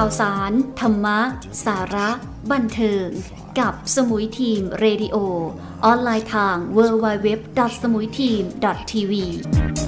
ข่าวสาร ธรรมะ สาระ บันเทิง กับสมุยทีมเรดิโอ ออนไลน์ทาง www.smuiteam.tv ท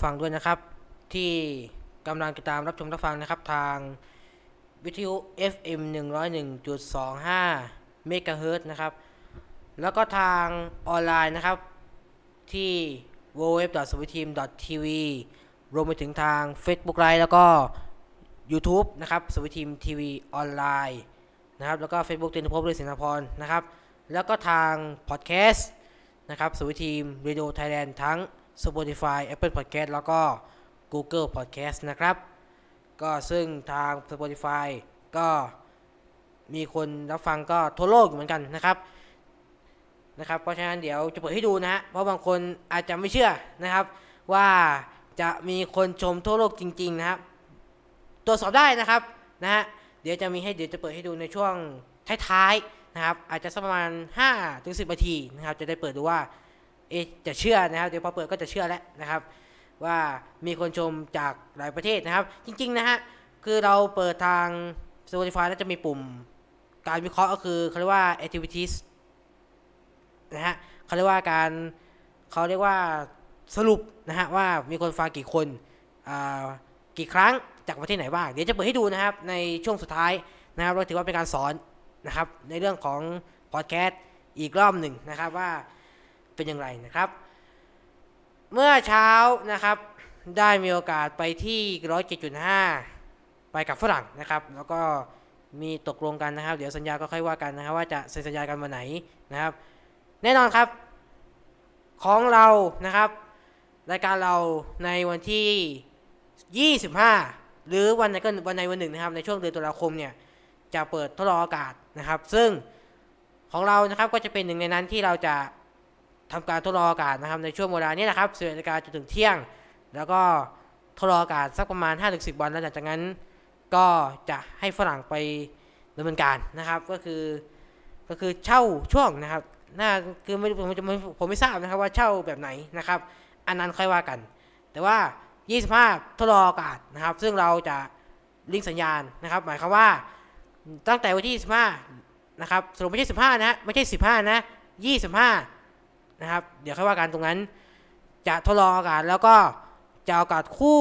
ผู้ฟังด้วยนะครับ ที่กำลังติดตามรับชมรับฟังนะครับทางวิทยุ FM 101.25เมกะเฮิรตนะครับ แล้วก็ทางออนไลน์นะครับ ที่ www.switim.tv รวมไปถึงทาง Facebook Live แล้วก็ YouTube นะครับสวิทีมทีวีออนไลน์นะครับ แล้วก็ Facebook เต็นทพบด้วยสินพรนะครับ แล้วก็ทางพอดแคสต์นะครับสวิทีม Radio Thailand ทั้ง Spotify Apple Podcast แล้วก็ Google Podcast นะครับ ก็ซึ่งทาง Spotify ก็มีคนรับฟังก็ทั่วโลกเหมือนกันนะครับนะครับ เพราะฉะนั้นเดี๋ยวจะเปิดให้ดูนะฮะเพราะบางคนอาจจะไม่เชื่อนะครับ ว่าจะมีคนชมทั่วโลกจริง ๆ นะครับ ตรวจสอบได้นะครับนะฮะเดี๋ยวจะมีให้เดี๋ยวจะเปิดให้ดูในช่วงท้ายๆนะครับ อาจจะสักประมาณ5-10นาทีนะครับ จะได้เปิดดูว่า เอจะเชื่อนะครับ เดี๋ยวพอเปิดก็จะเชื่อแล้วนะครับ ว่ามีคนชมจากหลายประเทศนะครับ จริง ๆ นะฮะคือเราเปิดทาง Spotify แล้วจะมีปุ่มการวิเคราะห์ก็คือเขาเรียกว่า activities นะฮะเขาเรียกว่าการเขาเรียกว่าสรุปนะฮะว่ามีคนฟังกี่คนกี่ครั้งจากประเทศไหนบ้างเดี๋ยวจะเปิดให้ดูนะครับในช่วงสุดท้ายนะครับเราถือว่าเป็นการสอนนะครับในเรื่องของพอดแคสต์อีกรอบหนึ่งนะครับว่า เป็นอย่างไรนะครับ เมื่อเช้านะครับได้มีโอกาสไปที่ร้อยเจ็ดจุดห้าไปกับฝรั่งนะครับ แล้วก็มีตกลงกันนะครับ เดี๋ยวสัญญาก็ค่อยว่ากันนะครับ ว่าจะเซ็นสัญญากันวันไหนนะครับ แน่นอนครับ ของเรานะครับ รายการเราในวันที่ 25 หรือวันไหนก็วันในวันหนึ่งนะครับ ในช่วงเดือนตุลาคมเนี่ยจะเปิดทดลองอากาศนะครับ ซึ่งของเรานะครับก็จะเป็นหนึ่งในนั้นที่เราจะ ทำการทดลองอากาศนะครับในช่วงเวลานี้นะครับสิบนาฬิกาจนถึงเที่ยง แล้วก็ทดลองอากาศสักประมาณ 5-10 วันแล้วหลังจากนั้นก็จะให้ฝรั่งไปดำเนินการนะครับก็คือก็คือเช่าช่วงนะครับน่าคือไม่ผมจะผมไม่ทราบนะครับว่าเช่าแบบไหนนะครับ อันนั้นค่อยว่ากัน แต่ว่า 25 ทดลองอากาศนะครับ ซึ่งเราจะลิงก์สัญญาณนะครับ หมายความว่าตั้งแต่วันที่25นะครับสรุปไม่ใช่ 15 นะ ไม่ใช่ 15 นะ 25 นะครับ เดี๋ยวค่อยว่ากันตรงนั้น จะทดลองอากาศแล้วก็จะอากาศคู่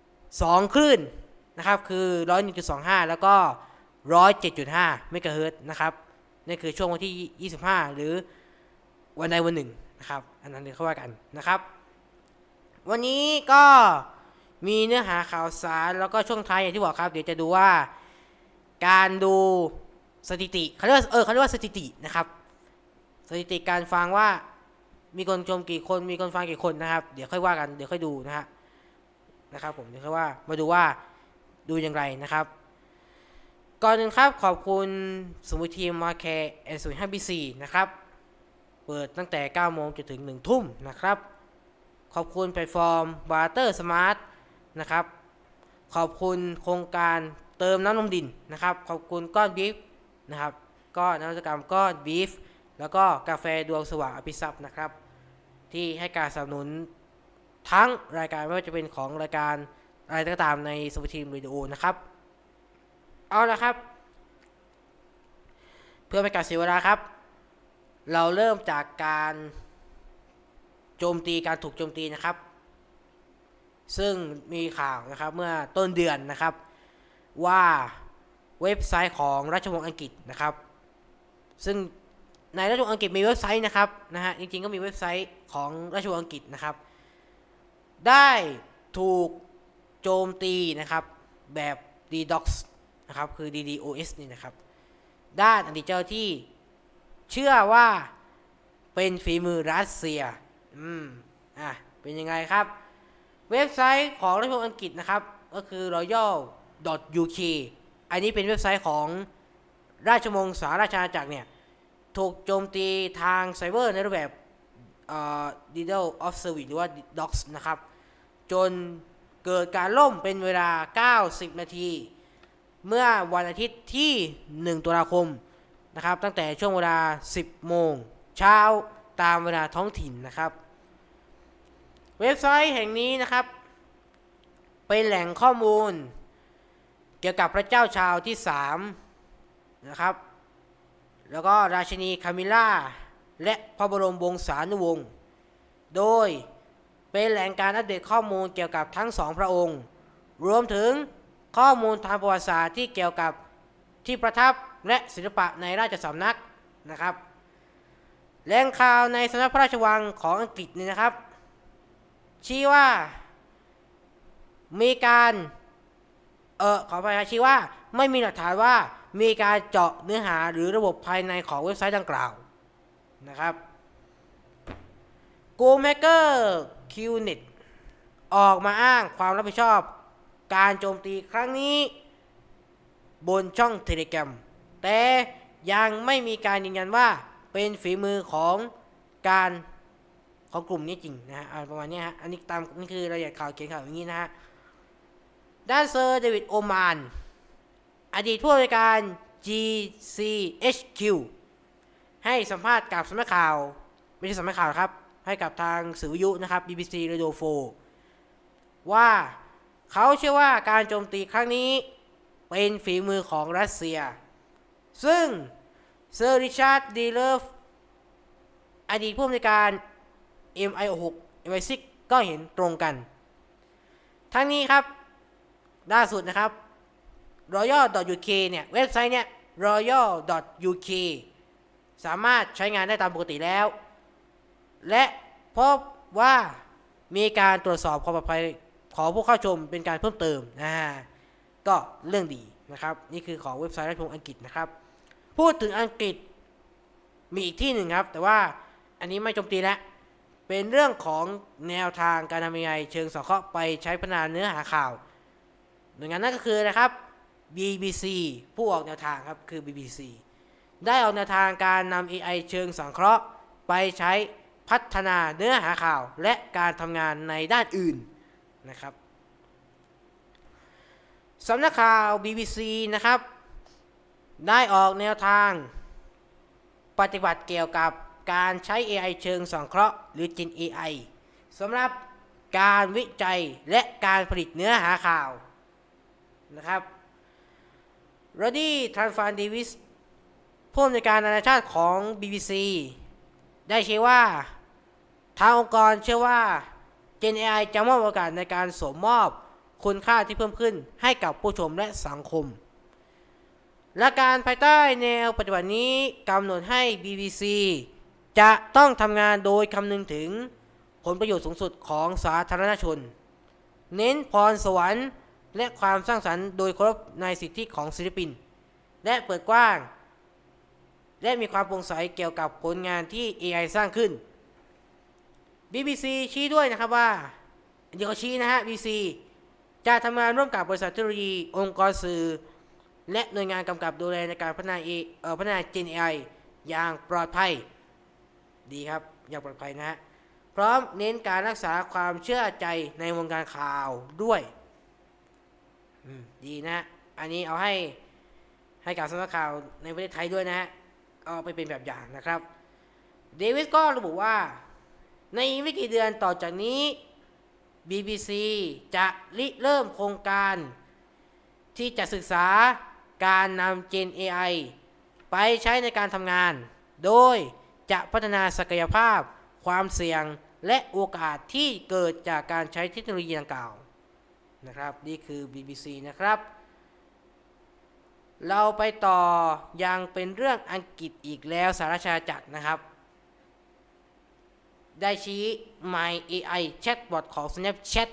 2 คลื่นนะครับ คือ 101.25 แล้วก็ 107.5เมกะเฮิรตนะครับนี่คือช่วงวันที่ 25 หรือวันใดวันหนึ่งนะครับ อันนั้นเดี๋ยวเข้าว่ากันนะครับ วันนี้ก็มีเนื้อหาข่าวสารแล้วก็ช่วงท้ายอย่างที่บอกครับ เดี๋ยวจะดูว่าการดูสถิติเขาเรียกว่าเออเขาเรียกว่าสถิตินะครับ สถิติการฟังว่า มีคนชมกี่คนมีคนฟังกี่คนนะครับ เดี๋ยวค่อยว่ากันเดี๋ยวค่อยดูนะฮะนะครับ ผมเดี๋ยวค่อยว่ามาดูว่าดูอย่างไรนะครับ ก่อนหนึ่งครับขอบคุณสมุทรทีมมาแคร์แอนด์ศูนย์ห้าบีซีนะครับ เปิดตั้งแต่9โมงจนถึง 1 ทุ่มนะครับ ขอบคุณแพลตฟอร์มบาร์เตอร์สมาร์ทนะครับ ขอบคุณโครงการเติมน้ำนมดินนะครับ ขอบคุณก้อนบีฟนะครับก้อนนวัตกรรมก้อนบีฟ แล้วก็กาแฟดวงสว่างอภิซับนะครับ ที่ให้การสนับสนุนทั้งรายการไม่ว่าจะเป็นของรายการอะไรก็ตามในสมุททีมวิดีโอนะครับ เอาละครับ เพื่อไม่การเสียเวลาครับ เราเริ่มจากการโจมตีการถูกโจมตีนะครับ ซึ่งมีข่าวนะครับเมื่อต้นเดือนนะครับ ว่าเว็บไซต์ของราชวงศ์อังกฤษนะครับ ซึ่ง ในราชวงศ์อังกฤษมีเว็บไซต์นะครับนะฮะจริงๆก็มีเว็บไซต์ของราชวงศ์อังกฤษนะครับ ได้ถูกโจมตีนะครับแบบ DDoS นะครับคือ DDoS นี่นะครับ ด้านอดีตเจ้าที่เชื่อว่าเป็นฝีมือรัสเซีย อืม อะ เป็นยังไงครับ เว็บไซต์ของราชวงศ์อังกฤษนะครับ ก็คือ royal.uk อันนี้เป็นเว็บไซต์ของราชวงศ์สหราชอาณาจักรเนี่ย ถูกโจมตีทางไซเบอร์ในรูปแบบ DDoS of Service หรือว่า DOS นะครับ จนเกิดการล่มเป็นเวลา 90 นาที เมื่อวันอาทิตย์ที่ 1 ตุลาคมนะครับ ตั้งแต่ช่วงเวลา 10 โมงเช้าตามเวลาท้องถิ่นนะครับ เว็บไซต์แห่งนี้นะครับ เป็นแหล่งข้อมูล เกี่ยวกับพระเจ้าชาวที่ 3 นะครับ แล้วก็ราชินีคามิล่า และพระบรมวงศานุวงศ์ โดยเป็นแหล่งการอัปเดตข้อมูลเกี่ยวกับทั้งสองพระองค์ รวมถึงข้อมูลทางประวัติศาสตร์ที่เกี่ยวกับที่ประทับและศิลปะในราชสำนักนะครับ แหล่งข่าวในสำนักพระราชวังของอังกฤษนี่นะครับ ชี้ว่า มีการ เออขอไปชี้ว่าไม่มีหลักฐานว่า มีการเจาะเนื้อหาหรือระบบภายในของเว็บไซต์ดังกล่าวนะครับ g o m a k e r QNet ออกมาอ้างความรับผิดชอบการโจมตีครั้งนี้ บนช่องเทเลกรมแต่ยังไม่มีการยืนยันว่าเป็นฝีมือของการของกลุ่มนี้จริงนะฮะประมาณนี้ฮะ อันนี้ตามนี่คือรายละเอียดข่าวเขียนข่าวอย่างนี้นะฮะ ด้านเซอร์เดวิดโอมาน อดีตผู้อำนวยการ GCHQ ให้สัมภาษณ์กับสำนักข่าว ไม่ใช่สำนักข่าวครับ ให้กับทางสื่อวิทยุนะครับ BBC Radio 4 ว่าเขาเชื่อว่าการโจมตีครั้งนี้เป็นฝีมือของรัสเซีย ซึ่งเซอร์ริชาร์ดเดียร์เลิฟอดีตผู้อำนวยการ MI6 MI6 ก็เห็นตรงกัน ทั้งนี้ครับล่าสุดนะครับ royal.uk เนี่ยเว็บไซต์เนี่ย royal.uk สามารถใช้งานได้ตามปกติแล้ว และพบว่ามีการตรวจสอบความปลอดภัยของผู้เข้าชมเป็นการเพิ่มเติมนะฮะก็เรื่องดีนะครับ นี่คือของเว็บไซต์ราชวงศ์อังกฤษนะครับ พูดถึงอังกฤษมีอีกที่หนึ่งครับ แต่ว่าอันนี้ไม่โจมตีแล้วเป็นเรื่องของแนวทางการทำยังไงเชิงสังเคราะห์ไปใช้พัฒนาเนื้อหาข่าว หน่วยงานนั้นก็คือนะครับ BBC ผู้ออกแนวทางครับคือ BBC ได้ออกแนวทางการนำ AI เชิงสังเคราะห์ ไปใช้พัฒนาเนื้อหาข่าวและการทำงานในด้านอื่นนะครับสำนักข่าว BBC นะครับ ได้ออกแนวทาง ปฏิบัติเกี่ยวกับการใช้ AI เชิงสังเคราะห์ หรือ Gen AI สำหรับการวิจัยและการผลิตเนื้อหาข่าวนะครับ รดดี้ทรานฟานเดวิสผู้อำนวยการนานาชาติของ BBC ได้เชื่อว่า ทางองค์กรเชื่อว่า Gen AI จะมอบโอกาสในการสมมอบคุณค่าที่เพิ่มขึ้นให้กับผู้ชมและสังคม และการภายใต้แนวปฏิบัตินี้กำหนดให้ BBC จะต้องทำงานโดยคำนึงถึงผลประโยชน์สูงสุดของสาธารณชน เน้นพรสวรรค์ และความสร้างสรรค์โดยเคารพในสิทธิของศิลปิน และเปิดกว้าง และมีความโปร่งใสเกี่ยวกับผลงานที่ AI สร้างขึ้น BBC ชี้ด้วยนะครับว่าเดี๋ยวชี้นะฮะ BBC จะทำงานร่วมกับบริษัทเทคโนโลยี องค์กรสื่อ และหน่วยงานกำกับดูแลในการพัฒนาเออพัฒนา Gen AI อย่างปลอดภัย ดีครับ อย่างปลอดภัยนะฮะ พร้อมเน้นการรักษาความเชื่อใจในวงการข่าวด้วย ดีนะฮะอันนี้เอาให้ให้กับสำนักข่าวในประเทศไทยด้วยนะฮะเอาไปเป็นแบบอย่างนะครับ เดวิสก็ระบุว่า ในไม่กี่เดือนต่อจากนี้ BBC จะริเริ่มโครงการ ที่จะศึกษาการนำ Gen AI ไปใช้ในการทำงาน โดยจะพัฒนาศักยภาพ ความเสี่ยงและโอกาสที่เกิดจากการใช้เทคโนโลยีดังกล่าว นะครับนี่คือ BBC นะครับ เราไปต่อยังเป็นเรื่องอังกฤษอีกแล้วสารชาจักรนะครับ ได้ชี้ My AI Chatbot ของ Snapchat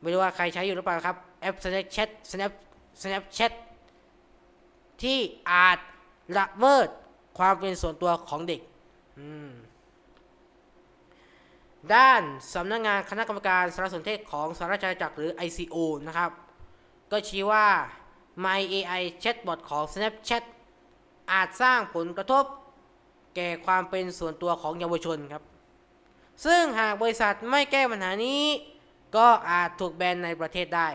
ไม่รู้ว่าใครใช้อยู่หรือเปล่าครับ แอป Snapchat Snap Snapchat ที่อาจละเมิดความเป็นส่วนตัวของเด็ก ด้านสำนักงงานคณะกรรมการสารสนเทศของสหราชอาณาจักรหรือ ICO นะครับ ก็ชี้ว่า My AI Chatbot ของ Snapchat อาจสร้างผลกระทบ แก่ความเป็นส่วนตัวของเยาวชนครับ ซึ่งหากบริษัทไม่แก้ปัญหานี้ ก็อาจถูกแบนในประเทศได้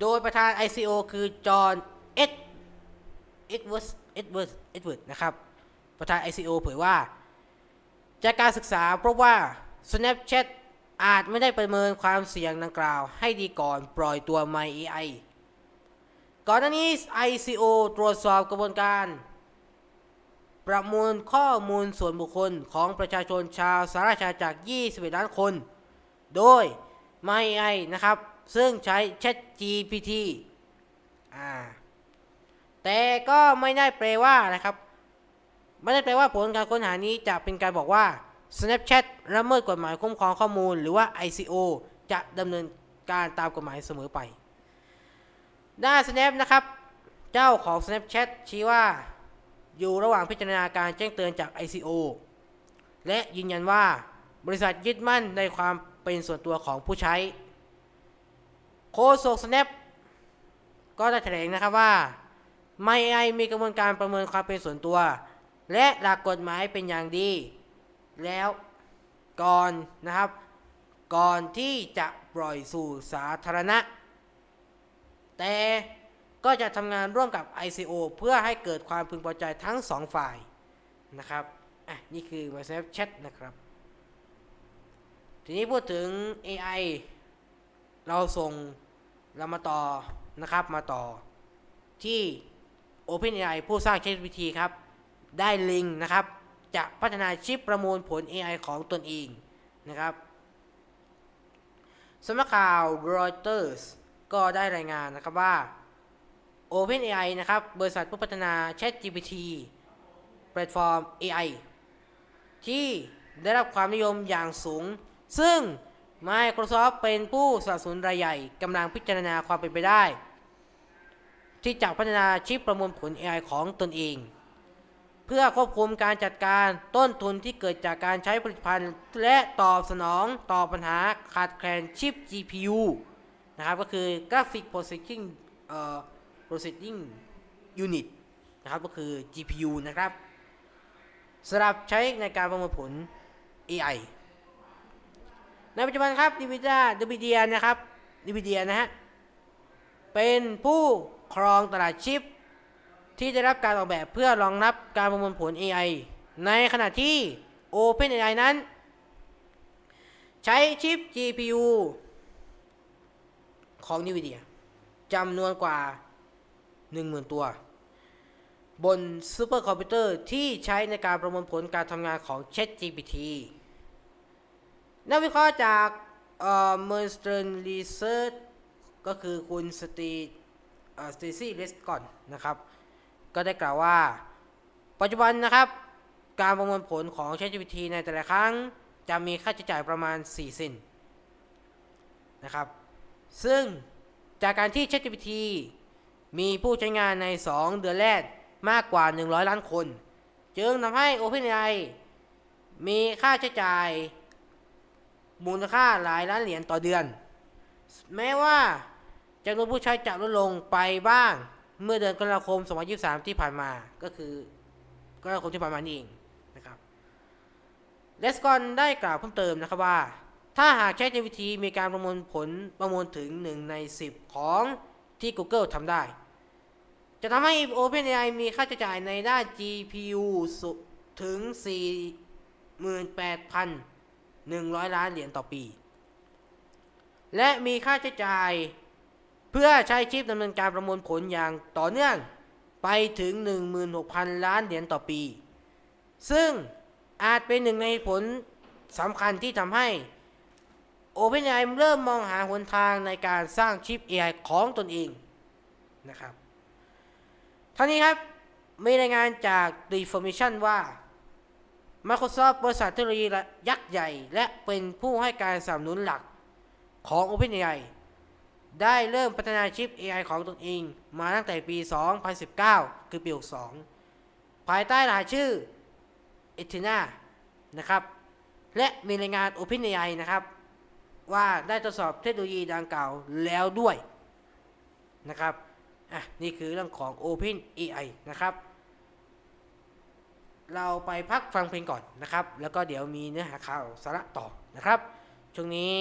โดยประธาน ICO คือ จอห์น เอ็ดเอ็ดเวิร์สเอ็ดเวิร์สเอ็ดเวิร์ดนะครับ ประธาน ICO เผยว่า จากการศึกษาพบว่า Snapchat อาจไม่ได้ประเมินความเสี่ยงดังกล่าว ให้ดีก่อนปล่อยตัว My AI ก่อนหน้านี้ ICO ตรวจสอบกระบวนการ ประมวลข้อมูลส่วนบุคคลของประชาชนชาวสหราชอาณาจักร 21 ล้านคน โดย My AI นะครับ ซึ่งใช้ ChatGPT อ่าแต่ก็ไม่ได้แปลว่านะครับ ไม่ได้แปลว่าผลการค้นหานี้จะเป็นการบอกว่า Snapchat ละเมิดกฎหมายคุ้มครองข้อมูล หรือว่า ICO จะดำเนินการตามกฎหมายเสมอไป ด้าน Snap นะครับ เจ้าของ Snapchat ชี้ว่า อยู่ระหว่างพิจารณาการแจ้งเตือนจาก ICO และยืนยันว่าบริษัทยึดมั่นในความเป็นส่วนตัวของผู้ใช้ โคโซก Snap ก็ได้แถลงนะครับว่า MyAI มีกระบวนการประเมินความเป็นส่วนตัว และหลักกฎหมายเป็นอย่างดี แล้วก่อนนะครับ ก่อนที่จะปล่อยสู่สาธารณะ แต่ก็จะทำงานร่วมกับ ICO เพื่อให้เกิดความพึงพอใจทั้ง2ฝ่ายนะครับอะนี่คือ Microsoft Chat นะครับ ทีนี้พูดถึง AI เราส่งเรามาต่อนะครับมาต่อที่ OpenAI ผู้สร้าง ChatGPT ครับ ได้ลิงก์นะครับ จะพัฒนาชิปประมวลผล AI ของตนเองนะครับสำนักข่าว Reuters ก็ได้รายงานนะครับว่า OpenAI นะครับบริษัทผู้พัฒนา ChatGPT แพลตฟอร์ม AI ที่ได้รับความนิยมอย่างสูง ซึ่ง Microsoft เป็นผู้สนับสนุนรายใหญ่กำลังพิจารณาความเป็นไปได้ ที่จะพัฒนาชิปประมวลผล AI ของตนเอง เพื่อควบคุมการจัดการต้นทุนที่เกิดจากการใช้ผลิตภัณฑ์ และตอบสนองต่อปัญหาขาดแคลนชิป GPU นะครับก็คือ Graphic Processing เอ่อ Processing Unit นะครับก็คือ GPU นะครับสำหรับใช้ในการประมวลผล AI ในปัจจุบันครับ NVIDIA NVIDIA นะครับ NVIDIA นะฮะเป็นผู้ครองตลาดชิป ที่ได้รับการออกแบบเพื่อรองรับการประมวลผล AI ในขณะที่ OpenAI นั้น ใช้ชิป GPU ของ NVIDIA จำนวนกว่า 10,000 ตัว บนซูเปอร์คอมพิวเตอร์ที่ใช้ในการประมวลผลการทำงานของ ChatGPT นักวิเคราะห์จากเอ่อ Bernstein Research ก็คือคุณสเตสเตซี่ ราสกอนนะครับ ก็ได้กล่าวว่า ปัจจุบันนะครับ การประมวลผลของ ChatGPT ในแต่ละครั้ง จะมีค่าใช้จ่ายประมาณ4เซนนะครับ ซึ่งจากการที่ ChatGPT มีผู้ใช้งานใน 2 เดือนแรกมากกว่า 100 ล้านคน จึงทำให้ OpenAI มีค่าใช้จ่าย มูลค่าหลายล้านเหรียญต่อเดือน แม้ว่าจำนวนผู้ใช้จะลดลงไปบ้าง เมื่อเดือนกรกฎาคม 2023 ที่ผ่านมาก็คือกรกฎาคมที่ผ่านมานี่เองนะครับเลสกอนได้กล่าวเพิ่มเติมนะครับว่า ถ้าหากใช้ GPT มีการประมวลผลประมวลถึง 1 ใน 10 ของที่ Google ทำได้ จะทำให้ OpenAI มีค่าใช้จ่ายในด้าน GPU สุถึง 48,100 ล้านเหรียญต่อปี และมีค่าใช้จ่าย เพื่อใช้ชิปดำเนินการประมวลผลอย่างต่อเนื่องไปถึง 16,000 ล้านเหรียญต่อปี ซึ่งอาจเป็นหนึ่งในผลสำคัญที่ทำให้ OpenAI เริ่มมองหาหนทางในการสร้างชิป AI ของตนเองนะครับท่านี้ครับ มีรายงานจาก The Information ว่า Microsoft บริษัทเทคโนโลยียักษ์ใหญ่ และเป็นผู้ให้การสนับสนุนหลักของ OpenAI ได้เริ่มพัฒนาชิป AI ของตนเอง มาตั้งแต่ปี 2019 คือปี 62 ภายใต้รหัสชื่อ e t e n a นะครับ และมีรายงาน OpenAI นะครับ ว่าได้ทดสอบเทคโนโลยีดังกล่าวแล้วด้วยนะครับ อะ นี่คือเรื่องของ OpenAI นะครับ เราไปพักฟังเพลงก่อนนะครับ แล้วก็เดี๋ยวมีเนื้อหาข่าวสาระต่อนะครับ ช่วงนี้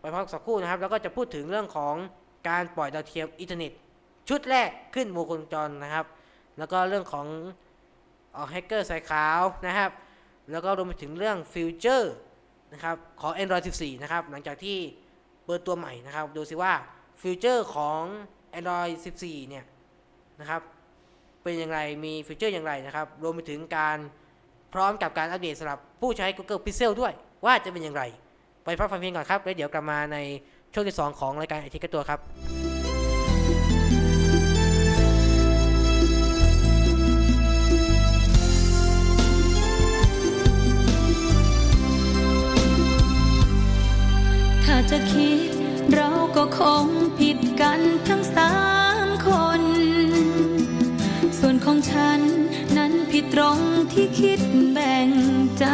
ไปพักสักครู่นะครับ แล้วก็จะพูดถึงเรื่องของการปล่อยดาวเทียมอินเทอร์เน็ต ชุดแรกขึ้นวงโคจรนะครับ แล้วก็เรื่องของแฮกเกอร์สายขาวนะครับ แล้วก็รวมไปถึงเรื่องฟีเจอร์นะครับของ Android 14 นะครับ หลังจากที่เปิดตัวใหม่นะครับ ดูสิว่าฟีเจอร์ของ Android 14 เนี่ยนะครับ เป็นอย่างไร มีฟีเจอร์อย่างไรนะครับ รวมไปถึงการพร้อมกับการอัปเดตสำหรับผู้ใช้ Google Pixel ด้วยว่าจะเป็นอย่างไร ไปพักฟังเพลงก่อนครับแล้วเดี๋ยวกลับมาในช่วงที่ 2 ของรายการไอทีกันตัวครับถ้าจะคิดเราก็คงผิดกันทั้งสามคน ส่วนของฉันนั้นผิดตรงที่คิดแบ่งใจ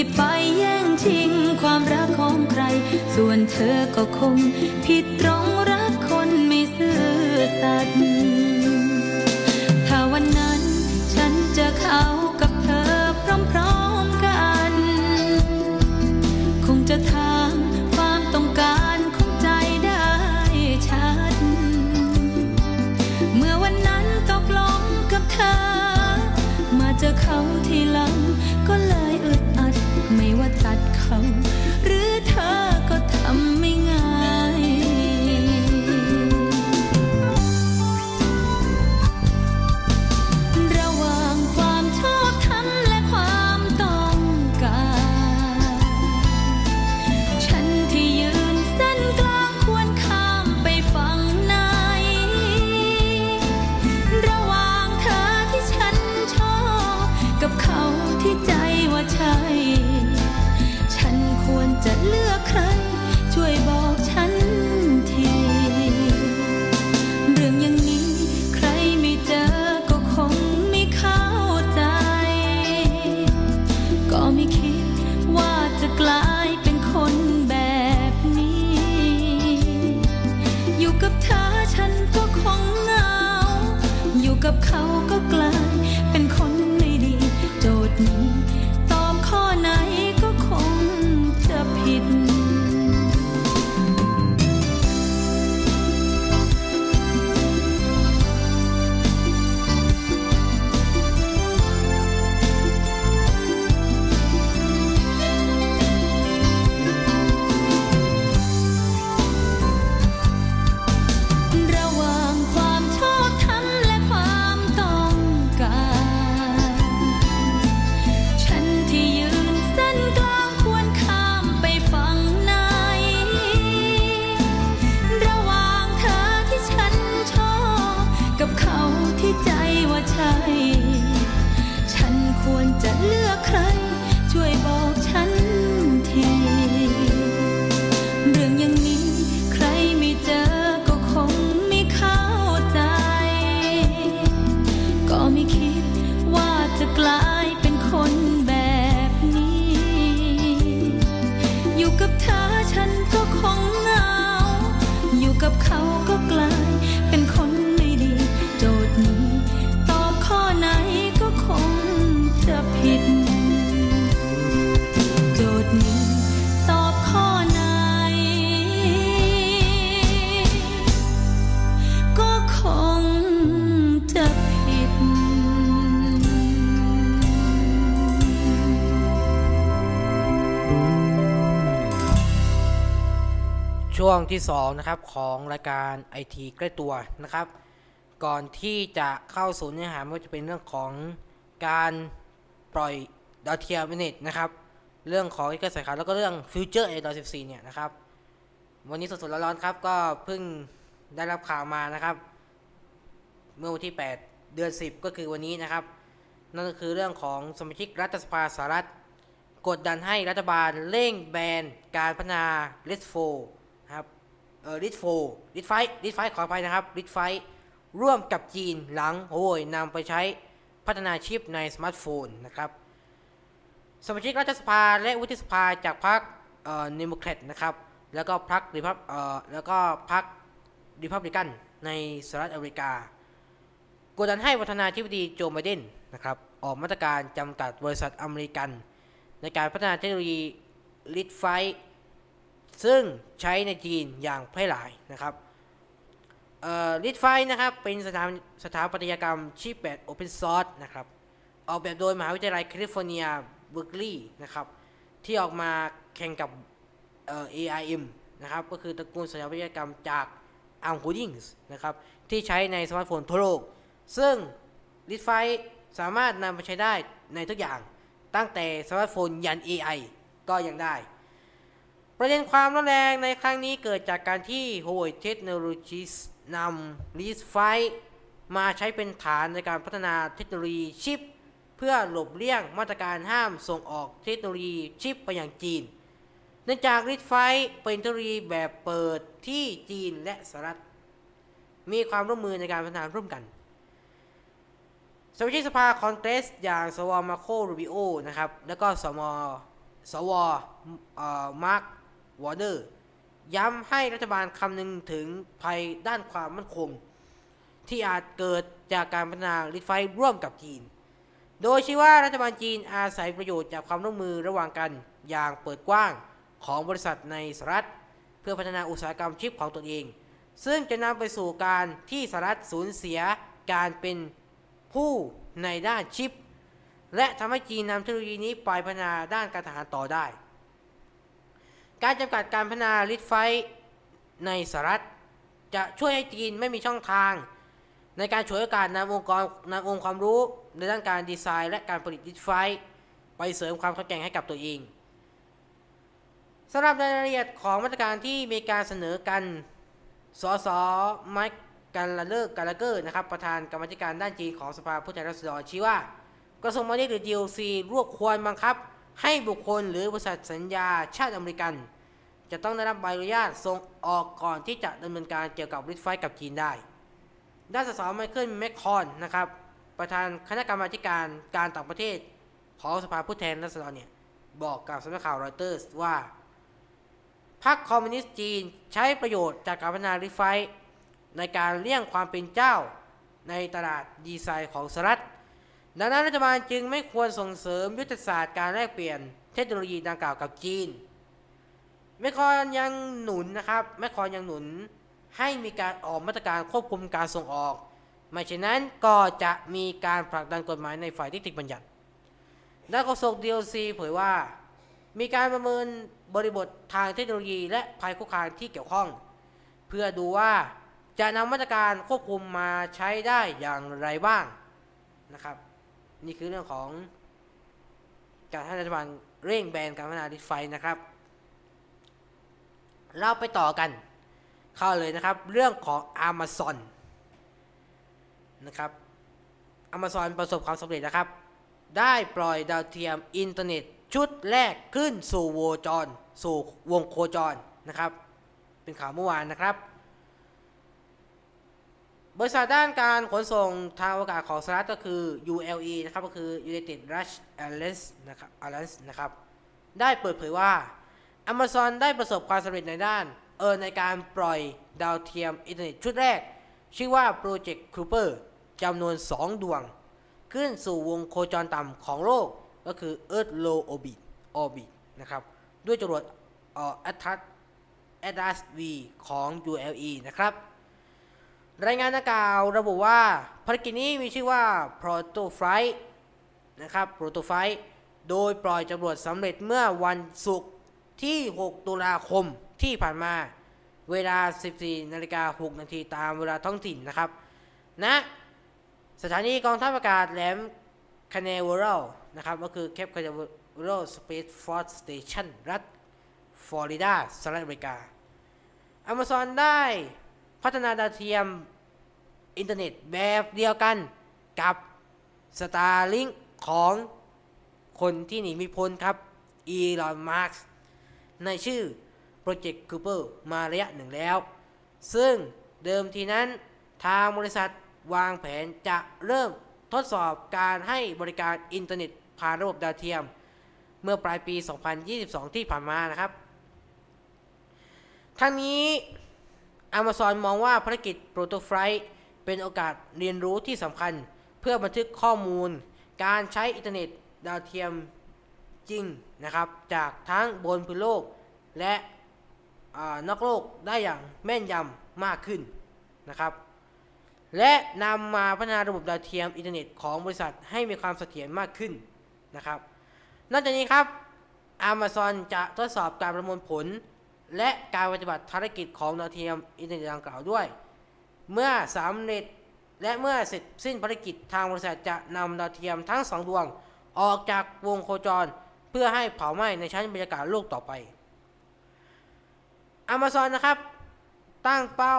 ที่ไปแย่งชิงความรักของใคร ส่วนเธอก็คง ผิดตรงรักคนไม่ซื่อสัตย์ ที่2นะครับของรายการไอทีใกล้ตัวนะครับ ก่อนที่จะเข้าสู่เนื้อหาไม่ว่าจะเป็นเรื่องของการปล่อยดาวเทียมเน็ตนะครับ เรื่องของที่เกิดสายขาวแล้วก็เรื่องฟิวเจอร์ไอดอ14 เนี่ยนะครับ วันนี้สดๆร้อนๆครับ ก็เพิ่งได้รับข่าวมานะครับ เมื่อวันที่ 8 เดือน 10 ก็คือวันนี้นะครับ นั่นก็คือเรื่องของสมาชิกรัฐสภาสหรัฐกดดันให้รัฐบาลเร่งแบนการพัฒนา r i s 4นะค รับเออ r i s 4 r i s 5 r i s 5ขออภัยนะครับ r i s 5ร่วมกับจีนหลังโวยนำไปใช้พัฒนาชิปในสมาร์ทโฟนนะครับสมาชิกรัฐสภาและวุฒิสภาจากพรรคเอ่อเดโมแครตนะครับแล้วก็พรรครีพับเอ่อแล้วก็พรรครีพับลิกันในสหรัฐอเมริกากดดันให้ประธานาธิบดีโจไบเดนนะครับออกมาตรการจำกัดบริษัทอเมริกัน ในการพัฒนาเทคโนโลยี RISC-V ซึ่งใช้ในจีนอย่างแพร่หลายนะครับ RISC-V นะครับเป็นสถาสถาปัตยกรรมชิปแบบโอเพนซอร์สนะครับออกแบบโดยมหาวิทยาลัยแคลิฟอร์เนียเบอร์กลีย์นะครับที่ออกมาแข่งกับเอ่อ ARM นะครับก็คือตระกูลสถาปัตยกรรมจาก ARM Holdings นะครับที่ใช้ในสมาร์ทโฟนทั่วโลก ซึ่ง RISC-V สามารถนำไปใช้ได้ในทุกอย่างตั้งแต่สมาร์ทโฟนยัน AI ก็ยังได้ ประเด็นความร้อนแรงในครั้งนี้เกิดจากการที่ Huawei Technologies นำ l e a s f i มาใช้เป็นฐานในการพัฒนาเทคโนโลยีชิป เพื่อหลบเลี่ยงมาตรการห้ามส่งออกเทคโนโลยีชิปไปยังจีน เนื่องจาก RISC-V เป็นเทคโนโลยีแบบเปิดที่จีนและสหรัฐ มีความร่วมมือในการพัฒนาร่วมกันสมาชิกสภาคอนเกรสอย่างสวมาร์โครูบิโอนะครับ แล้วก็สมสว เอ่อมาร์ก วอร์เนอร์ ย้ำให้รัฐบาลคำนึงถึงภัยด้านความมั่นคง ที่อาจเกิดจากการพัฒนา RISC-V ร่วมกับจีน โดยชี้ว่ารัฐบาลจีนอาศัยประโยชน์จากความร่วมมือระหว่างกันอย่างเปิดกว้างของบริษัทในสหรัฐ เพื่อพัฒนาอุตสาหกรรมชิปของตนเอง ซึ่งจะนำไปสู่การที่สหรัฐสูญเสียการเป็นผู้ในด้านชิป และทำให้จีนนำเทคโนโลยีนี้ไปพัฒนาด้านการทหารต่อได้ การจำกัดการพัฒนาลิทไฟในสหรัฐ จะช่วยให้จีนไม่มีช่องทาง ในการฉวยโอกาสนำองค์กรนำองค์ความรู้ในด้านการดีไซน์และการผลิตลิทไฟไปเสริมความแข็งแกร่งให้กับตัวเองสำหรับรายละเอียดของมาตรการที่มีการเสนอกัน สสไมค์กันละเลิกกันละเกอร์นะครับประธานกรรมธิการด้านจีนของสภาผู้แทนราษฎรชี้ว่า กระทรวงพาณิชย์หรือ GOC รวบควรบังคับ ให้บุคคลหรือบริษัทสัญญาชาติอเมริกัน จะต้องได้รับใบอนุญาตส่งออกก่อนที่จะดำเนินการเกี่ยวกับริทไฟกับจีนได้ ด้านสสไมเคิลแมคคอลนะครับ ประธานคณะกรรมาการการต่างประเทศของสภาผู้แทนราษฎรเนี่ยบอกกับสำนักข่าวรอยเตอร์สว่าพรรคคอมมิวนิสต์จีนใช้ประโยชน์จากการพัฒนา RISC-V ในการเลี่ยงความเป็นเจ้าในตลาดดีไซน์ของสหรัฐ ดังนั้นรัฐบาลจึงไม่ควรส่งเสริมยุทธศาสตร์การแลกเปลี่ยนเทคโนโลยีดังกล่าวกับจีนแมคคอลยังหนุนนะครับแมคคอนยังหนุนให้มีการออกมาตรการควบคุมการส่งออก ไม่เช่นนั้นก็จะมีการผลักดันกฎหมายในฝ่ายที่ติดบัญญัติด้านกระทรวง DLC เผยว่า มีการประเมินบริบททางเทคโนโลยีและภัยคุกคามที่เกี่ยวข้อง เพื่อดูว่าจะนำมาตรการควบคุมมาใช้ได้อย่างไรบ้างนะครับ นี่คือเรื่องของ การให้รัฐบาลเร่งแบนการพัฒนา RISC-V นะครับ เราไปต่อกัน เข้าเลยนะครับ เรื่องของ Amazon นะครับ Amazon ประสบความสำเร็จนะครับ ได้ปล่อยดาวเทียมอินเทอร์เน็ต ชุดแรกขึ้นสู่วงจร สู่วงโคจรนะครับ เป็นข่าวเมื่อวานนะครับ บริษัทด้านการขนส่งทางอากาศของสหรัฐก็คือ ULE นะครับก็คือ United Rush Alliance นะครับ Alliance นะครับได้เปิดเผยว่า Amazon ได้ประสบความสำเร็จในด้านเออในการปล่อยดาวเทียมอินเทอร์เน็ตชุดแรก ชื่อว่า Project Cooper จำนวน 2 ดวง ขึ้นสู่วงโคจรต่ำของโลกก็คือ Earth Low Orbit Orbit นะครับด้วยจรวดเอ่อ Atlas Atlas V ของ ULE นะครับ รายงานดังกล่าวระบุว่าภารกิจนี้มีชื่อว่า Proto Flight นะครับ Proto Flight โดยปล่อยจรวดสำเร็จเมื่อวันศุกร์ที่ 6 ตุลาคมที่ผ่านมา เวลา 14นาฬิกา6นาทีตามเวลาท้องถิ่นนะครับณนะสถานีกองทัพอากาศแหลมคาเนเวอรัลนะครับก็คือ Cape Canaveral Space Force Station รัฐฟลอริดาสหรัฐอเมริกา Amazon ได้ พัฒนาดาวเทียมอินเทอร์เน็ตแบบเดียวกันกับ Starlink ของคนที่หนีไม่พ้นครับอีลอนมัสก์ในชื่อ Project Kuiper มาระยะหนึ่งแล้ว ซึ่งเดิมทีนั้นทางบริษัทวางแผนจะเริ่มทดสอบการให้บริการอินเทอร์เน็ตผ่านระบบดาวเทียม เมื่อปลายปี 2022 ที่ผ่านมานะครับทั้งนี้ Amazon มองว่าภารกิจ Proto Flight เป็นโอกาสเรียนรู้ที่สำคัญ เพื่อบันทึกข้อมูล การใช้อินเทอร์เน็ตดาวเทียมจริงนะครับ จากทั้งบนพื้นโลก และนอกโลกได้อย่างแม่นยำมากขึ้นนะครับ และนำมาพัฒนาระบบดาวเทียมอินเทอร์เน็ตของบริษัทให้มีความเสถียรมากขึ้นนะครับ นอกจากนี้ครับ Amazon จะทดสอบการประมวลผล และการปฏิบัติภารกิจของดาวเทียมอินเทอร์เน็ตดังกล่าวด้วย เมื่อสำเร็จและเมื่อเสร็จสิ้นภารกิจทางบริษัทจะนำดาวเทียมทั้งสองดวง ออกจากวงโคจรเพื่อให้เผาไหม้ในชั้นบรรยากาศโลกต่อไป Amazon นะครับ ตั้งเป้า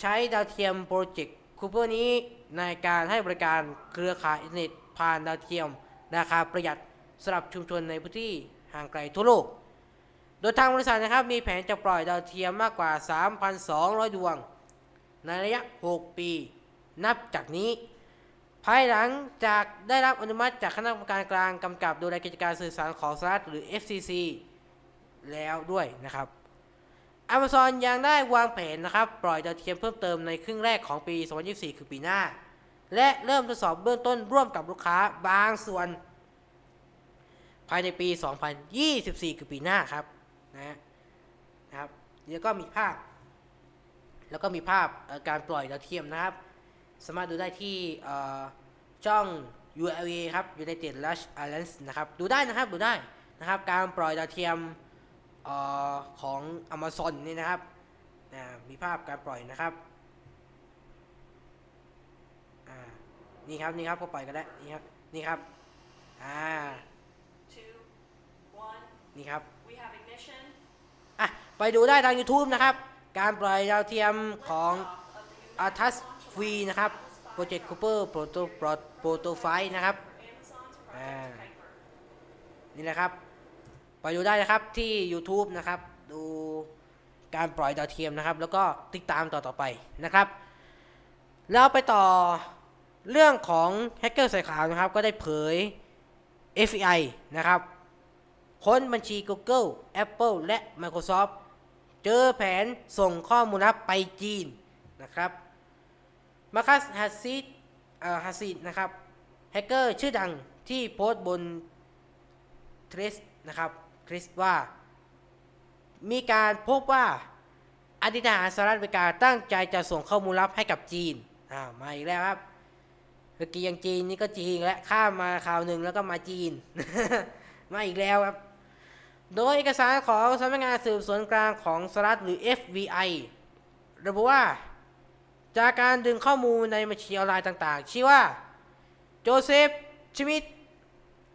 ใช้ดาวเทียม Project Kuiper นี้ในการให้บริการเครือข่ายอินเทอร์เน็ตผ่านดาวเทียม ราคาประหยัดสำหรับชุมชนในพื้นที่ห่างไกลทั่วโลก โดยทางบริษัทนะครับมีแผนจะปล่อยดาวเทียมมากกว่า 3,200 ดวง ในระยะ 6 ปี นับจากนี้ ภายหลังจากได้รับอนุมัติจากคณะกรรมการกลางกำกับดูแลกิจการสื่อสารของสหรัฐหรือ FCC แล้วด้วยนะครับ Amazon ยังได้วางแผนนะครับปล่อยดาวเทียมเพิ่มเติมในครึ่งแรกของปี 2024 คือปีหน้า และเริ่มทดสอบเบื้องต้นร่วมกับลูกค้าบางส่วน ภายในปี 2024 คือปีหน้าครับ นะนะครับแล้วก็มีภาพ แล้วก็มีภาพการปล่อยดาวเทียมนะครับ สามารถดูได้ที่ช่อง ULA ครับ United Launch Alliance นะครับดูได้นะครับดูได้นะครับ การปล่อยดาวเทียมเออของ Amazon นี่นะครับอ่ามีภาพการปล่อยนะครับอ่านี่ครับนี่ครับก็ปล่อยกันแล้วนี่ครับนี่ครับอ่า two, one. นี่ครับ We have ignition. อะไปดูได้ทาง YouTube นะครับ การปล่อยดาวเทียมของ a t a s ฟรีนะครับ Project Cooper Proto Proto ไฟนะครับนี่นะครับ ไปดูได้นะครับที่ YouTube นะครับ ดูการปล่อยดาวเทียมนะครับ แล้วก็ติดตามต่อต่อไปนะครับแล้วไปต่อเรื่องของแฮกเกอร์สายขาวนะครับ ก็ได้เผย FBI นะครับ ค้นบัญชี Google Apple และ Microsoft เจอแผนส่งข้อมูลลับไปจีนนะครับมาคัสฮัสซิดฮัสซิดนะครับแฮกเกอร์ชื่อดังที่โพสต์บนทริสนะครับทริสว่า มีการพบว่าอดีตทหารสหรัฐอเมริกาตั้งใจจะส่งข้อมูลลับให้กับจีนอ่ามาอีกแล้วครับเมื่อกี้ยังจีนนี่ก็จีนและข้ามมาข่าวหนึ่งแล้วก็มาจีน มาอีกแล้วครับ โดยเอกสารของสำนักงานสืบสวนกลางของสหรัฐหรือ FBI ระบุว่า จากการดึงข้อมูลในบัญชีออนไลน์ต่างๆ ชี้ว่า โจเซฟชมิด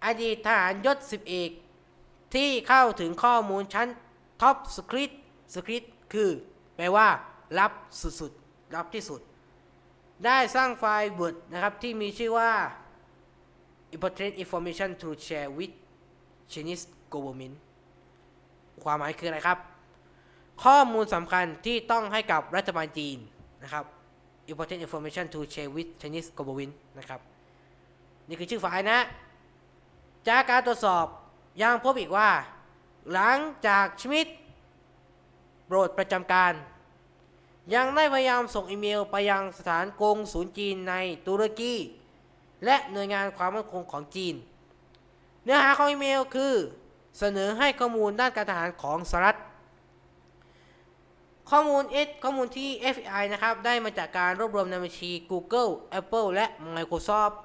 อดีตทหารยศสิบเอกที่เข้าถึงข้อมูลชั้น top secret secret คือ แปลว่า ลับสุดๆลับที่สุด ได้สร้างไฟล์ Word นะครับ ที่มีชื่อว่า important information to share with Chinese government ความหมายคืออะไรครับ ข้อมูลสำคัญที่ต้องให้กับรัฐบาลจีนนะครับ important information to share with Chinese government นะครับ นี่คือชื่อไฟล์นะ จากการตรวจสอบยังพบอีกว่า หลังจากชมิดโปรดประจำการ ยังได้พยายามส่งอีเมลไปยังสถานกงศูนย์จีนในตุรกี และหน่วยงานความมั่นคงของจีน เนื้อหาของอีเมลคือ เสนอให้ข้อมูลด้านการทหารของสหรัฐข้อมูล S ข้อมูลที่ FBI นะครับ ได้มาจากการรวบรวมในบัญชี Google Apple และ Microsoft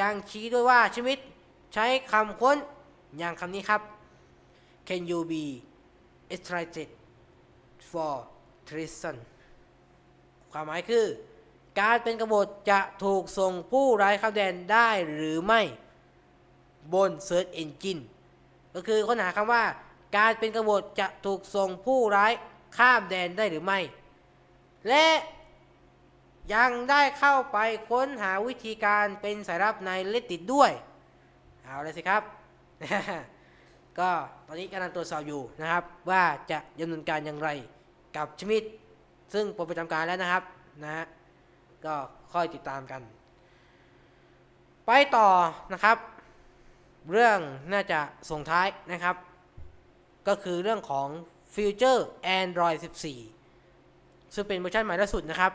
ยังชี้ด้วยว่าชมิดใช้คำค้นอย่างคำนี้ครับ Can you be extradited for treason ความหมายคือ การเป็นกบฏจะถูกส่งผู้ร้ายข้ามแดนได้หรือไม่ บน Search Engine ก็คือค้นหาคำว่าการเป็นกบฏจะถูกส่งผู้ร้ายข้ามแดนได้หรือไม่ และยังได้เข้าไปค้นหาวิธีการเป็นสายลับในเลติดด้วย เอาเลยสิครับ ก็ตอนนี้กำลังตรวจสอบอยู่นะครับ ว่าจะดำเนินการอย่างไรกับชมิดซึ่งปลดประจำการแล้วนะครับนะฮะก็ค่อยติดตามกัน ไปต่อนะครับ เรื่องน่าจะส่งท้ายนะครับ ก็คือเรื่องของฟิวเจอร์ Android 14 ซึ่งเป็นเวอร์ชันใหม่ล่าสุดนะครับ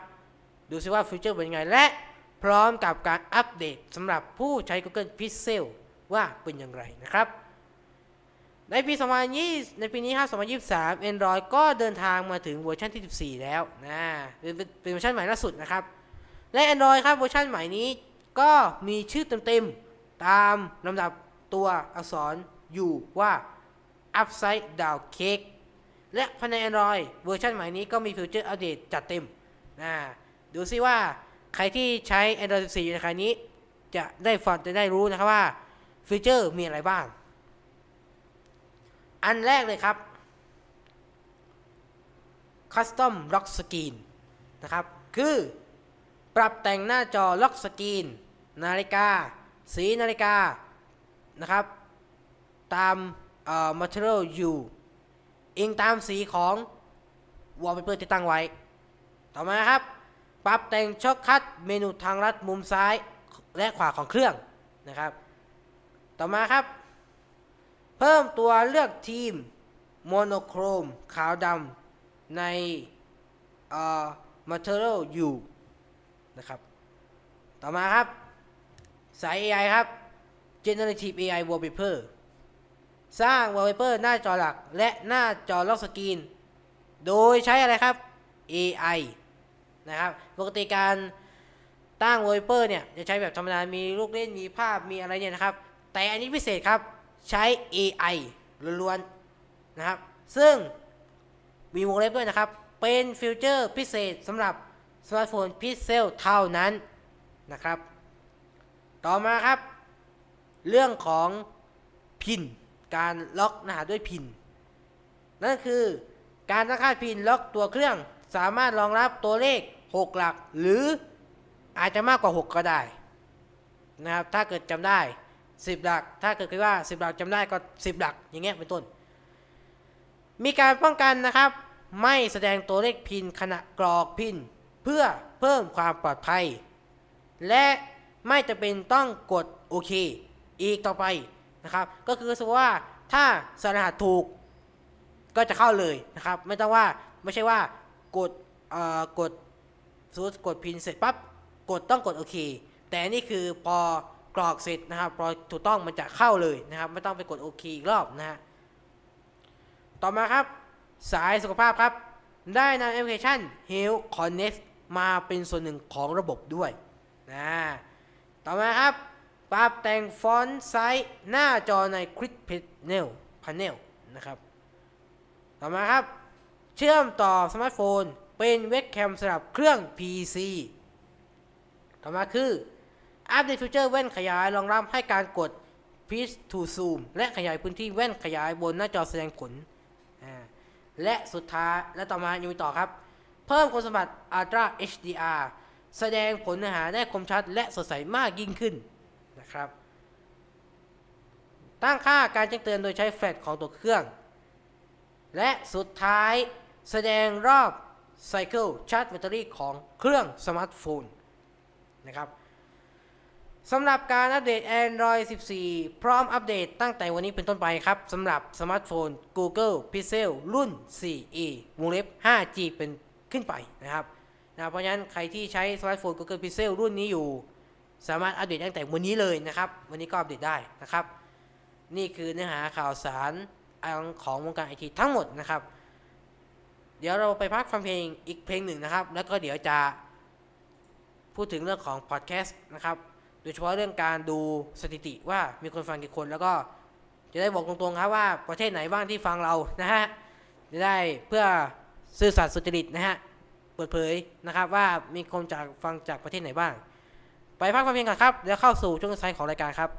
ดูซิว่าฟีเจอร์เป็นยังไง และพร้อมกับการอัปเดตสำหรับผู้ใช้ Google Pixel ว่าเป็นอย่างไรนะครับ ในปี 2020 ในปีนี้ครับ2023 Android ก็เดินทางมาถึงเวอร์ชันที่ 14 แล้วนะเป็นเป็นเวอร์ชันใหม่ล่าสุดนะครับ และ Android ครับเวอร์ชันใหม่นี้ก็มีชื่อเต็มๆตามลำดับ ตัวอักษรอยู่ว่า Upside Down Cake และภายใน Android เวอร์ชันใหม่นี้ก็มีฟีเจอร์อัปเดตจัดเต็มนะดูซิว่าใครที่ใช้ Android 14อยู่ในครนี้ จะได้ฟังจะได้รู้นะครับว่าฟีเจอร์มีอะไรบ้าง อันแรกเลยครับ Custom Lock Screen นะครับ คือปรับแต่งหน้าจอล็อกสกรีน นาฬิกา สีนาฬิกา นะครับ ตามเอ่อ material U อิงตามสีของ wallpaper ที่ตั้งไว้ ต่อมาครับ ปรับแต่ง shortcut เมนูทางลัดมุมซ้ายและขวาของเครื่องนะครับ ต่อมาครับ เพิ่มตัวเลือกธีม monochrome ขาวดำในเอ่อ Material You นะครับ ต่อมาครับ สาย AI ครับ generative AI wallpaper สร้าง wallpaper หน้าจอหลักและหน้าจอ lock screen โดยใช้อะไรครับ AI นะครับ ปกติการตั้ง wallpaper เนี่ย จะใช้แบบธรรมดา มีลูกเล่น มีภาพ มีอะไรเนี่ยนะครับ แต่อันนี้พิเศษครับ ใช้ AI ล้วนๆ นะครับ ซึ่งมีวงเล็บด้วยนะครับ เป็นฟีเจอร์พิเศษสำหรับสมาร์ทโฟนพิเซลเท่านั้นนะครับ ต่อมาครับ เรื่องของพินการล็อกรหัสด้วยพินนั่นคือการตั้งค่าพินล็อกตัวเครื่องสามารถรองรับตัวเลข 6 หลัก หรืออาจจะมากกว่า 6 ก็ได้นะครับถ้าเกิดจำได้ 10 หลัก ถ้าเกิดคิดว่า 10 หลักจำได้ก็ 10 หลักอย่างเงี้ยเป็นต้น มีการป้องกันนะครับ ไม่แสดงตัวเลขพินขณะกรอกพินเพื่อเพิ่มความปลอดภัย และไม่จะเป็นต้องกดโอเค อีกต่อไปนะครับ ก็คือสมมติว่าถ้าสรหัสถูกก็จะเข้าเลยนะครับ ไม่ต้องว่าไม่ใช่ว่ากดเอ่อกดสมมติกดพินเสร็จปั๊บกดต้องกดโอเค แต่นี่คือพอกรอกเสร็จนะครับพอถูกต้องมันจะเข้าเลยนะครับ ไม่ต้องไปกดโอเคอีกรอบนะฮะต่อมาครับสายสุขภาพครับ ได้นำแอปพลิเคชัน Health Connect มาเป็นส่วนหนึ่งของระบบด้วยนะต่อมาครับ ปรับแต่ง font size หน้าจอใน Quick Panel Panel นะครับ ต่อมาครับ เชื่อมต่อสมาร์ทโฟน เป็นเว็บแคมสำหรับเครื่อง PC ต่อมาคืออัปเดตฟีเจอร์แว่นขยายรองรับให้การกด Pinch to Zoom และขยายพื้นที่แว่นขยายบนหน้าจอแสดงผล และสุดท้ายและต่อมายังมีต่อครับ เพิ่มคุณสมบัติ Ultra HDR แสดงผลเนื้อหาได้คมชัดและสดใสมากยิ่งขึ้น นะครับ ตั้งค่าการแจ้งเตือนโดยใช้แฟลชของตัวเครื่อง และสุดท้ายแสดงรอบ cycle ชาร์จแบตเตอรี่ของเครื่องสมาร์ทโฟนนะครับสำหรับการอัปเดต Android 14 พร้อมอัปเดตตั้งแต่วันนี้เป็นต้นไปครับสำหรับสมาร์ทโฟน Google Pixel รุ่น 4a วงเล็บ 5G เป็นขึ้นไปนะครับนะเพราะฉะนั้นใครที่ใช้สมาร์ทโฟน Google Pixel รุ่นนี้อยู่ สามารถอัปเดตตั้งแต่วันนี้เลยนะครับ วันนี้ก็อัปเดตได้นะครับ นี่คือเนื้อหาข่าวสารของวงการไอทีทั้งหมดนะครับ เดี๋ยวเราไปพักฟังเพลงอีกเพลงหนึ่งนะครับ แล้วก็เดี๋ยวจะพูดถึงเรื่องของพอดแคสต์นะครับ โดยเฉพาะเรื่องการดูสถิติว่ามีคนฟังกี่คน แล้วก็จะได้บอกตรงๆครับว่าประเทศไหนบ้างที่ฟังเรานะฮะ จะได้เพื่อซื่อสัตย์สุจริตนะฮะ เปิดเผยนะครับว่ามีคนจากฟังจากประเทศไหนบ้าง ไปพักฟังเพลงก่อนครับ เดี๋ยวเข้าสู่ช่วงสุดท้ายของรายการครับ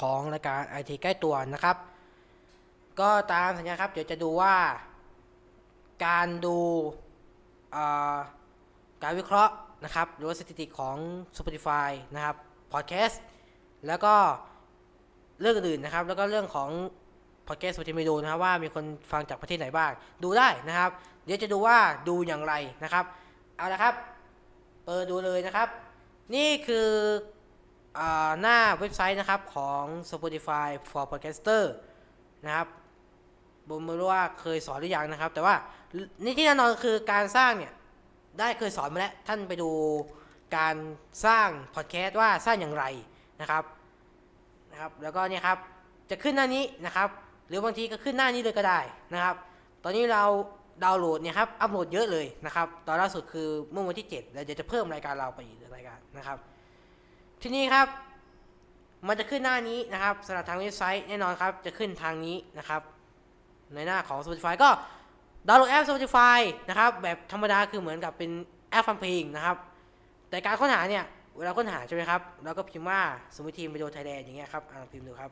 ของรายการไอทีใกล้ตัวนะครับ ก็ตามสัญญาครับ เดี๋ยวจะดูว่า การดูการวิเคราะห์นะครับ หรือว่าสถิติของ Spotify นะครับ Podcast แล้วก็เรื่องอื่นนะครับ แล้วก็เรื่องของ Podcast สป o ติมีดูนะครับว่ามีคนฟังจากประเทศไหนบ้าง ดูได้นะครับ เดี๋ยวจะดูว่าดูอย่างไรนะครับ เอาละครับ เปิดดูเลยนะครับ นี่คือ หน้าเว็บไซต์นะครับของ Spotify for Podcaster นะครับผมไม่รู้ว่าเคยสอนหรือยังนะครับ แต่ว่านี่ที่แน่นอนคือการสร้างเนี่ยได้เคยสอนมาแล้ว ท่านไปดูการสร้างพอดแคสต์ว่าสร้างอย่างไรนะครับนะครับแล้วก็เนี่ยครับจะขึ้นหน้านี้นะครับ หรือบางทีก็ขึ้นหน้านี้เลยก็ได้นะครับ ตอนนี้เราดาวน์โหลดเนี่ยครับอัปโหลดเยอะเลยนะครับ ตอนล่าสุดคือเมื่อวันที่ 7 แล้วเดี๋ยวจะเพิ่มรายการเราไปอีกรายการนะครับ ทีนี้ครับ มันจะขึ้นหน้านี้นะครับสำหรับทางเว็บไซต์แน่นอนครับ จะขึ้นทางนี้นะครับ ในหน้าของ Spotify ก็ดาวน์โหลดแอป Spotify นะครับ แบบธรรมดาคือเหมือนกับเป็นแอปฟังเพลงนะครับ แต่การค้นหาเนี่ยเวลาค้นหาใช่ไหมครับเราก็พิมพ์ว่าสมุย Team Radio Thailand อย่างเงี้ยครับอ่าพิมพ์ดูครับ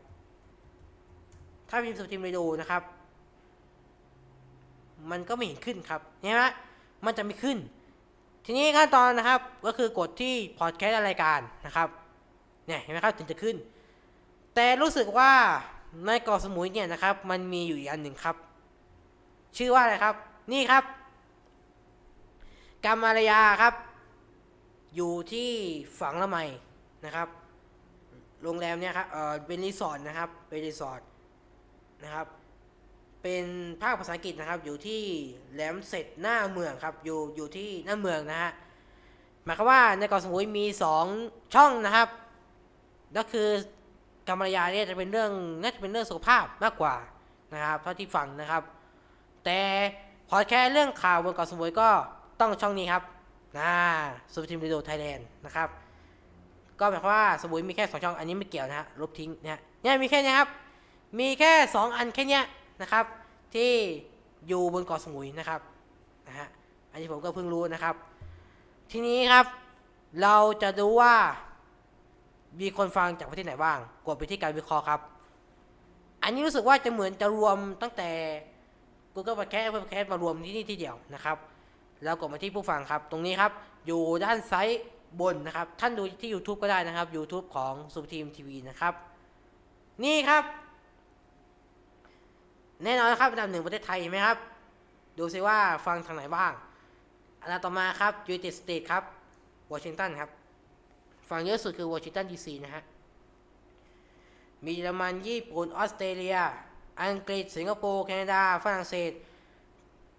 ถ้าพิมพ์สมุย Team Radio นะครับ มันก็ไม่เห็นขึ้นครับเห็นไหมมันจะไม่ขึ้น ทีนี้ขั้นตอนนะครับก็คือกดที่พอดแคสต์รายการนะครับเนี่ยเห็นไหมครับถึงจะขึ้น แต่รู้สึกว่าในเกาะสมุยเนี่ยนะครับ มันมีอยู่อีกอันหนึ่งครับ ชื่อว่าอะไรครับ นี่ครับ Kamalaya ครับ อยู่ที่ฝั่งละไมนะครับ โรงแรมเนี่ยครับเออเป็นรีสอร์ทนะครับเป็นรีสอร์ทนะครับ เป็นภาคภาษาอังกฤษนะครับ อยู่ที่แหลมเสร็จหน้าเมืองครับ อยู่อยู่ที่หน้าเมืองนะฮะหมายความว่าในเกาะสมุยมีสองช่องนะครับ ก็คือกรรมยาเนี่ยจะเป็นเรื่องน่าจะเป็นเรื่องสุขภาพมากกว่านะครับเท่าที่ฟังนะครับ แต่พอแค่เรื่องข่าวบนเกาะสมุยก็ต้องช่องนี้ครับนะสุภทีมรีโดไทยแลนด์นะครับ ก็หมายความว่าสมุยมีแค่สองช่องอันนี้ไม่เกี่ยวนะฮะลบทิ้งนะฮะเนี่ยมีแค่นี้ครับ มีแค่สองอันแค่เนี้ย นะครับ ที่อยู่บนเกาะสมุยนะครับนะฮะอันนี้ผมก็เพิ่งรู้นะครับ ทีนี้ครับ เราจะดูว่า มีคนฟังจากประเทศไหนบ้าง กดไปที่การวิเคราะห์ครับ อันนี้รู้สึกว่าจะเหมือนจะรวมตั้งแต่ Google Podcast Apple Podcast มารวมที่นี่ที่เดียวนะครับแล้วกดมาที่ผู้ฟังครับ ตรงนี้ครับ อยู่ด้านซ้ายบนนะครับ ท่านดูที่ YouTube ก็ได้นะครับ YouTube ของซูทีมทีวีนะครับ นี่ครับ แน่นอนนะครับอันดับหนึ่งประเทศไทยเห็นไหมครับ ดูซิว่าฟังทางไหนบ้าง อันดับต่อมาครับ United States ครับวอชิงตันครับ ฟังเยอะสุดคือวอชิงตันดีซีนะฮะ มีเยอรมันญี่ปุ่นออสเตรเลีย อังกฤษ สิงคโปร์แคนาดา ฝรั่งเศส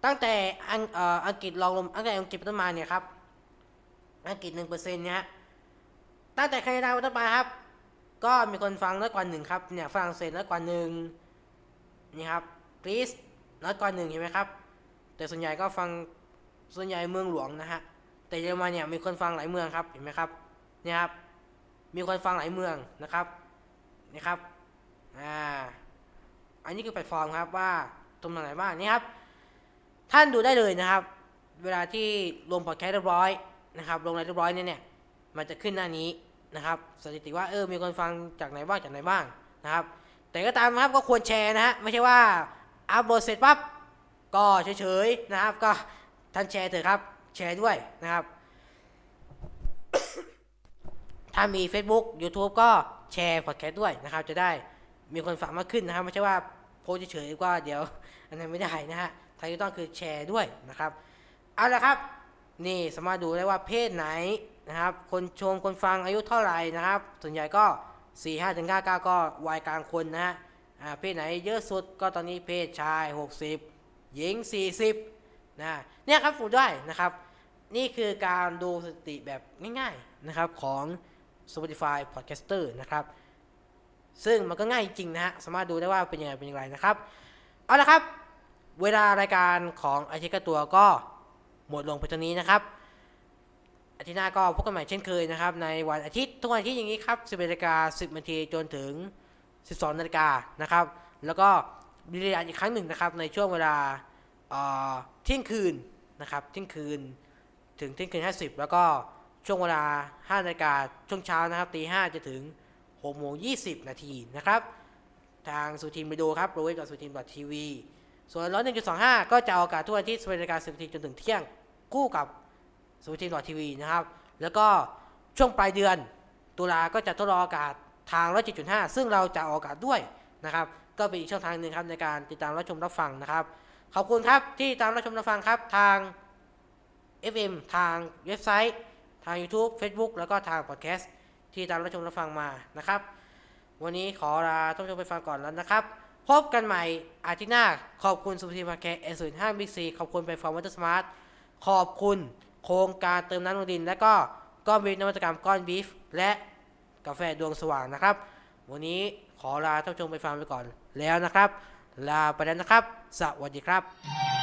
ตั้งแต่อังเอ่ออังกฤษลองลงตั้งแต่อังกฤษเป็นต้นมาเนี่ยครับ อังกฤษหนึ่งเปอร์เซ็นต์เนี่ยฮะ ตั้งแต่แคนาดาเป็นต้นมาครับ ก็มีคนฟังน้อยกว่าหนึ่งครับ เนี่ยฝรั่งเศสน้อยกว่าหนึ่ง นี่ครับกรีซน้อยกว่าหนึ่งเห็นไหมครับ แต่ส่วนใหญ่ก็ฟังส่วนใหญ่เมืองหลวงนะฮะแต่เยอรมันเนี่ยมีคนฟังหลายเมืองครับเห็นไหมครับนี่ครับ มีคนฟังหลายเมืองนะครับนี่ครับอ่าอันนี้คือแพลตฟอร์มครับว่าตรงไหนบ้างนี่ครับ ท่านดูได้เลยนะครับ เวลาที่ลงพอดแคสต์เรียบร้อยนะครับลงอะไรเรียบร้อยเนี่ยเนี่ยมันจะขึ้นหน้านี้นะครับ สถิติว่าเออมีคนฟังจากไหนบ้างจากไหนบ้างนะครับ แต่ก็ตามนะครับก็ควรแชร์นะฮะไม่ใช่ว่าอัพโหลดเสร็จปั๊บก็เฉยๆนะครับ ก็ท่านแชร์เถอะครับ แชร์ด้วยนะครับ ถ้ามี Facebook YouTube ก็แชร์พอดแคสต์ด้วยนะครับ จะได้มีคนฟังมากขึ้นนะครับ ไม่ใช่ว่าโพสเฉยๆว่าเดี๋ยวอันนั้นไม่ได้นะฮะทางที่ต้องคือแชร์ด้วยนะครับเอาละครับ นี่สามารถดูได้ว่าเพศไหนนะครับ คนชมคนฟังอายุเท่าไหร่นะครับ ส่วนใหญ่ก็ 4 5ถึง9 9ก็วัยกลางคนนะฮะเพศไหนเยอะสุดก็ตอนนี้เพศชาย 60 หญิง 40นะเนี่ยครับฝึกด้วยนะครับ นี่คือการดูสถิติแบบง่ายๆนะครับของ Spotify Podcaster นะครับ ซึ่งมันก็ง่ายจริงนะฮะสามารถดูได้ว่าเป็นยังไงเป็นย่างไรนะครับ เอาละครับ เวลารายการของอาทิตย์กตัวก็หมดลงไปตรงนี้นะครับ อาทิตย์หน้าก็พบกันใหม่เช่นเคยนะครับ ในวันอาทิตย์ทุกวันอาทิตย์อย่างนี้ครับ 11นาฬิกา10นาทีจนถึง 12นาฬิกานะครับ แล้วก็มีรายการอีกครั้งหนึ่งนะครับ ในช่วงเวลาเที่ยงคืนนะครับเที่ยงคืนถึงเที่ยงคืน 50 แล้วก็ช่วงเวลา 5นาฬิกาช่วงเช้านะครับตี5จะถึง6โมง20 นาทีนะครับ ทางสุทีมไปดูครับโรเวกับสุทีมทีวีส่วนร้อยหนึ่งจุดสองห้าก็จะออกอากาศทุกวันอาทิตย์สิบเอ็ดนาฬิกาสิบนาทีจนถึงเที่ยงคู่กับ สุทีมทีวีนะครับ แล้วก็ช่วงปลายเดือนตุลาก็จะทดลองอากาศทางร้อยจุดห้าซึ่งเราจะออกอากาศด้วยนะครับ ก็เป็นอีกช่องทางหนึ่งครับในการติดตามรับชมรับฟังนะครับ ขอบคุณครับที่ตามรับชมรับฟังครับทาง FM ทางเว็บไซต์ ทาง YouTube Facebook แล้วก็ทางพอดแคสต์ที่ตามรับชมรับฟังมานะครับ วันนี้ขอลาท่านผู้ชมไปฟังก่อนแล้วนะครับ พบกันใหม่อาทิตย์หน้า ขอบคุณสุภาพมาแคร์เอสุนห้าบิ๊กซีขอบคุณไปฟอร์มวัตสมาร์ทขอบคุณ โครงการเติมน้ำลงดิน และก็ก้อนบีฟนวัตกรรมก้อนบีฟและกาแฟดวงสว่างนะครับ วันนี้ขอลาท่านผู้ชมไปฟังไปก่อนแล้วนะครับ ลาไปแล้วนะครับ สวัสดีครับ